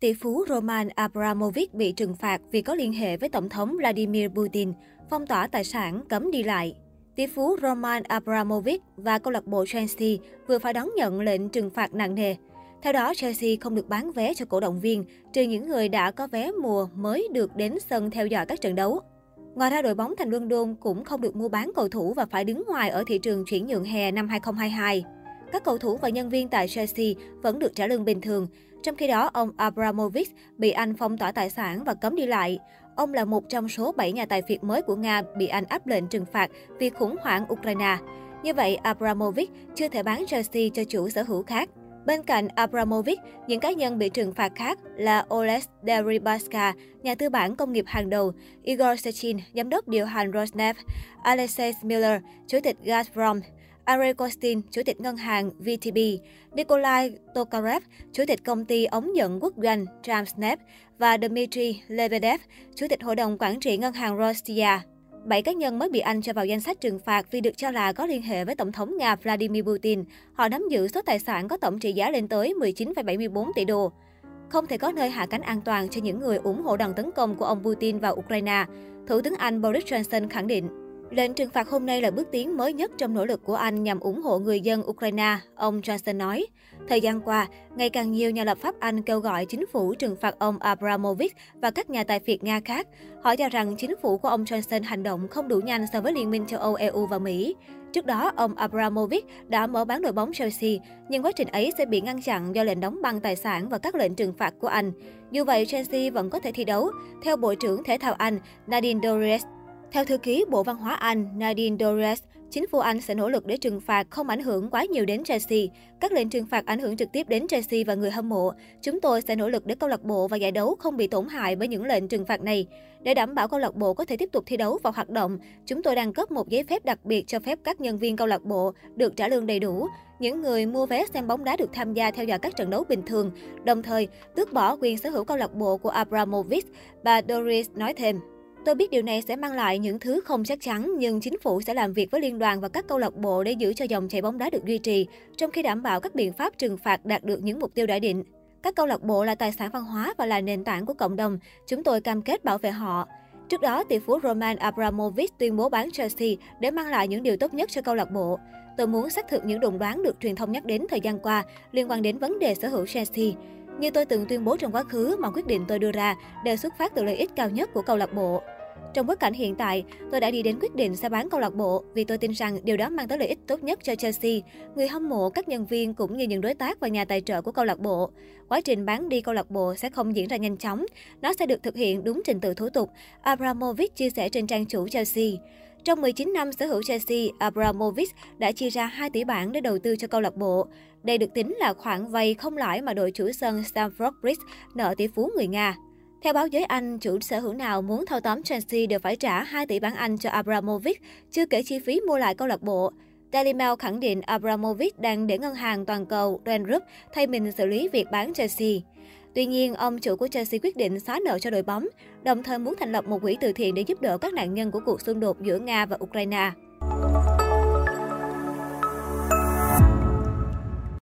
Tỷ phú Roman Abramovich bị trừng phạt vì có liên hệ với Tổng thống Vladimir Putin, phong tỏa tài sản, cấm đi lại. Tỷ phú Roman Abramovich và câu lạc bộ Chelsea vừa phải đón nhận lệnh trừng phạt nặng nề. Theo đó, Chelsea không được bán vé cho cổ động viên, trừ những người đã có vé mùa mới được đến sân theo dõi các trận đấu. Ngoài ra, đội bóng thành London cũng không được mua bán cầu thủ và phải đứng ngoài ở thị trường chuyển nhượng hè năm 2022. Các cầu thủ và nhân viên tại Chelsea vẫn được trả lương bình thường. Trong khi đó, ông Abramovich bị Anh phong tỏa tài sản và cấm đi lại. Ông là một trong số 7 nhà tài phiệt mới của Nga bị Anh áp lệnh trừng phạt vì khủng hoảng Ukraine. Như vậy, Abramovich chưa thể bán Chelsea cho chủ sở hữu khác. Bên cạnh Abramovich, những cá nhân bị trừng phạt khác là Oleg Deripaska, nhà tư bản công nghiệp hàng đầu, Igor Sechin, giám đốc điều hành Rosneft, Alexei Miller, chủ tịch Gazprom, Ari Kostin, chủ tịch ngân hàng VTB, Nikolai Tokarev, chủ tịch công ty ống dẫn quốc doanh TramSnap và Dmitry Lebedev, chủ tịch hội đồng quản trị ngân hàng Rosia. Bảy cá nhân mới bị Anh cho vào danh sách trừng phạt vì được cho là có liên hệ với Tổng thống Nga Vladimir Putin. Họ nắm giữ số tài sản có tổng trị giá lên tới 19,74 tỷ đô. Không thể có nơi hạ cánh an toàn cho những người ủng hộ đòn tấn công của ông Putin vào Ukraine. Thủ tướng Anh Boris Johnson khẳng định. Lệnh trừng phạt hôm nay là bước tiến mới nhất trong nỗ lực của Anh nhằm ủng hộ người dân Ukraine, ông Johnson nói. Thời gian qua, ngày càng nhiều nhà lập pháp Anh kêu gọi chính phủ trừng phạt ông Abramovich và các nhà tài phiệt Nga khác. Họ cho rằng chính phủ của ông Johnson hành động không đủ nhanh so với Liên minh châu Âu, EU và Mỹ. Trước đó, ông Abramovich đã mở bán đội bóng Chelsea, nhưng quá trình ấy sẽ bị ngăn chặn do lệnh đóng băng tài sản và các lệnh trừng phạt của Anh. Dù vậy, Chelsea vẫn có thể thi đấu, theo Bộ trưởng Thể thao Anh Nadine Dorries. Theo thư ký Bộ Văn hóa Anh Nadine Dorries, chính phủ Anh sẽ nỗ lực để trừng phạt không ảnh hưởng quá nhiều đến Chelsea. Các lệnh trừng phạt ảnh hưởng trực tiếp đến Chelsea và người hâm mộ. Chúng tôi sẽ nỗ lực để câu lạc bộ và giải đấu không bị tổn hại bởi những lệnh trừng phạt này. Để đảm bảo câu lạc bộ có thể tiếp tục thi đấu và hoạt động, chúng tôi đang cấp một giấy phép đặc biệt cho phép các nhân viên câu lạc bộ được trả lương đầy đủ. Những người mua vé xem bóng đá được tham gia theo dõi các trận đấu bình thường, đồng thời tước bỏ quyền sở hữu câu lạc bộ của Abramovich, bà Doris nói thêm. Tôi biết điều này sẽ mang lại những thứ không chắc chắn, nhưng chính phủ sẽ làm việc với liên đoàn và các câu lạc bộ để giữ cho dòng chảy bóng đá được duy trì, trong khi đảm bảo các biện pháp trừng phạt đạt được những mục tiêu đã định. Các câu lạc bộ là tài sản văn hóa và là nền tảng của cộng đồng. Chúng tôi cam kết bảo vệ họ. Trước đó, tỷ phú Roman Abramovich tuyên bố bán Chelsea để mang lại những điều tốt nhất cho câu lạc bộ. Tôi muốn xác thực những đồn đoán được truyền thông nhắc đến thời gian qua liên quan đến vấn đề sở hữu Chelsea. Như tôi từng tuyên bố trong quá khứ, mà quyết định tôi đưa ra đều xuất phát từ lợi ích cao nhất của câu lạc bộ. Trong bối cảnh hiện tại, tôi đã đi đến quyết định sẽ bán câu lạc bộ vì tôi tin rằng điều đó mang tới lợi ích tốt nhất cho Chelsea, người hâm mộ, các nhân viên cũng như những đối tác và nhà tài trợ của câu lạc bộ. Quá trình bán đi câu lạc bộ sẽ không diễn ra nhanh chóng, nó sẽ được thực hiện đúng trình tự thủ tục, Abramovich chia sẻ trên trang chủ Chelsea. Trong 19 năm sở hữu Chelsea, Abramovich đã chi ra 2 tỷ bảng để đầu tư cho câu lạc bộ. Đây được tính là khoản vay không lãi mà đội chủ sân Stamford Bridge nợ tỷ phú người Nga. Theo báo giới Anh, chủ sở hữu nào muốn thâu tóm Chelsea đều phải trả 2 tỷ bảng Anh cho Abramovich, chưa kể chi phí mua lại câu lạc bộ. Daily Mail khẳng định Abramovich đang để ngân hàng toàn cầu Ren Group thay mình xử lý việc bán Chelsea. Tuy nhiên, ông chủ của Chelsea quyết định xóa nợ cho đội bóng, đồng thời muốn thành lập một quỹ từ thiện để giúp đỡ các nạn nhân của cuộc xung đột giữa Nga và Ukraine.